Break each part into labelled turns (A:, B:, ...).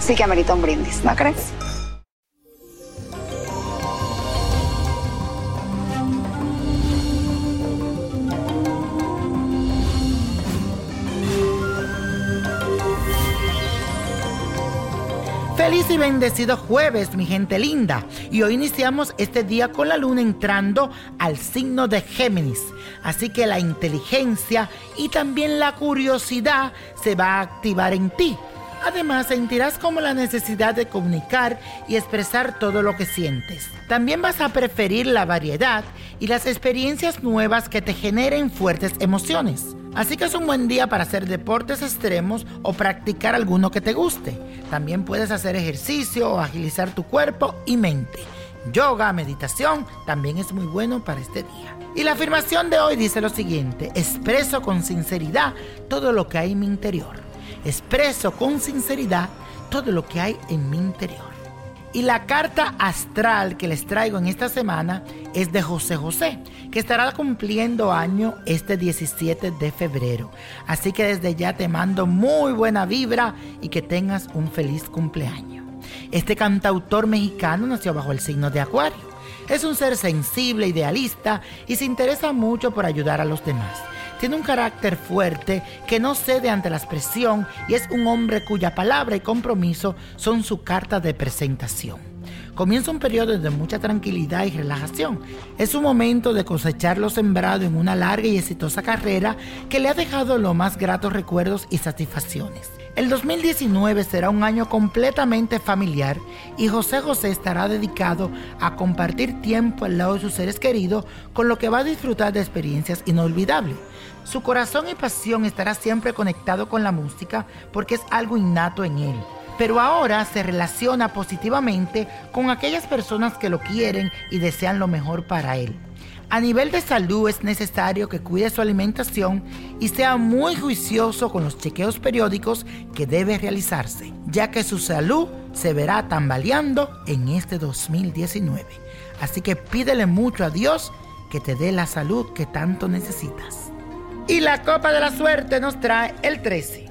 A: sí que amerita un brindis, ¿no crees?
B: Feliz y bendecido jueves, mi gente linda. Y hoy iniciamos este día con la luna entrando al signo de Géminis. Así que la inteligencia y también la curiosidad se va a activar en ti. Además, sentirás como la necesidad de comunicar y expresar todo lo que sientes. También vas a preferir la variedad y las experiencias nuevas que te generen fuertes emociones. Así que es un buen día para hacer deportes extremos o practicar alguno que te guste. También puedes hacer ejercicio o agilizar tu cuerpo y mente. Yoga, meditación, también es muy bueno para este día. Y la afirmación de hoy dice lo siguiente, expreso con sinceridad todo lo que hay en mi interior. Expreso con sinceridad todo lo que hay en mi interior. Y la carta astral que les traigo en esta semana es de José José, que estará cumpliendo año este 17 de febrero. Así que desde ya te mando muy buena vibra y que tengas un feliz cumpleaños. Este cantautor mexicano nació bajo el signo de Acuario. Es un ser sensible, idealista y se interesa mucho por ayudar a los demás. Tiene un carácter fuerte que no cede ante la expresión y es un hombre cuya palabra y compromiso son su carta de presentación. Comienza un periodo de mucha tranquilidad y relajación. Es un momento de cosechar lo sembrado en una larga y exitosa carrera que le ha dejado los más gratos recuerdos y satisfacciones. El 2019 será un año completamente familiar y José José estará dedicado a compartir tiempo al lado de sus seres queridos, con lo que va a disfrutar de experiencias inolvidables. Su corazón y pasión estará siempre conectado con la música porque es algo innato en él. Pero ahora se relaciona positivamente con aquellas personas que lo quieren y desean lo mejor para él. A nivel de salud es necesario que cuide su alimentación y sea muy juicioso con los chequeos periódicos que debe realizarse, ya que su salud se verá tambaleando en este 2019. Así que pídele mucho a Dios que te dé la salud que tanto necesitas. Y la copa de la suerte nos trae el 13,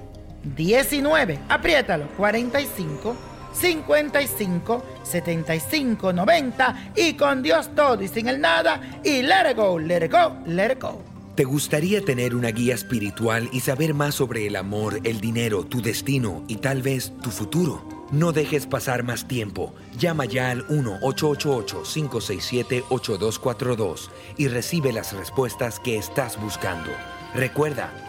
B: 19, apriétalo, 45, 55, 75, 90 y con Dios todo y sin el nada y let it go, let it go, let it go.
C: ¿Te gustaría tener una guía espiritual y saber más sobre el amor, el dinero, tu destino y tal vez tu futuro? No dejes pasar más tiempo. Llama ya al 1-888-567-8242 y recibe las respuestas que estás buscando. Recuerda,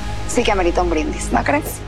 A: sí que amerita un brindis, ¿no crees?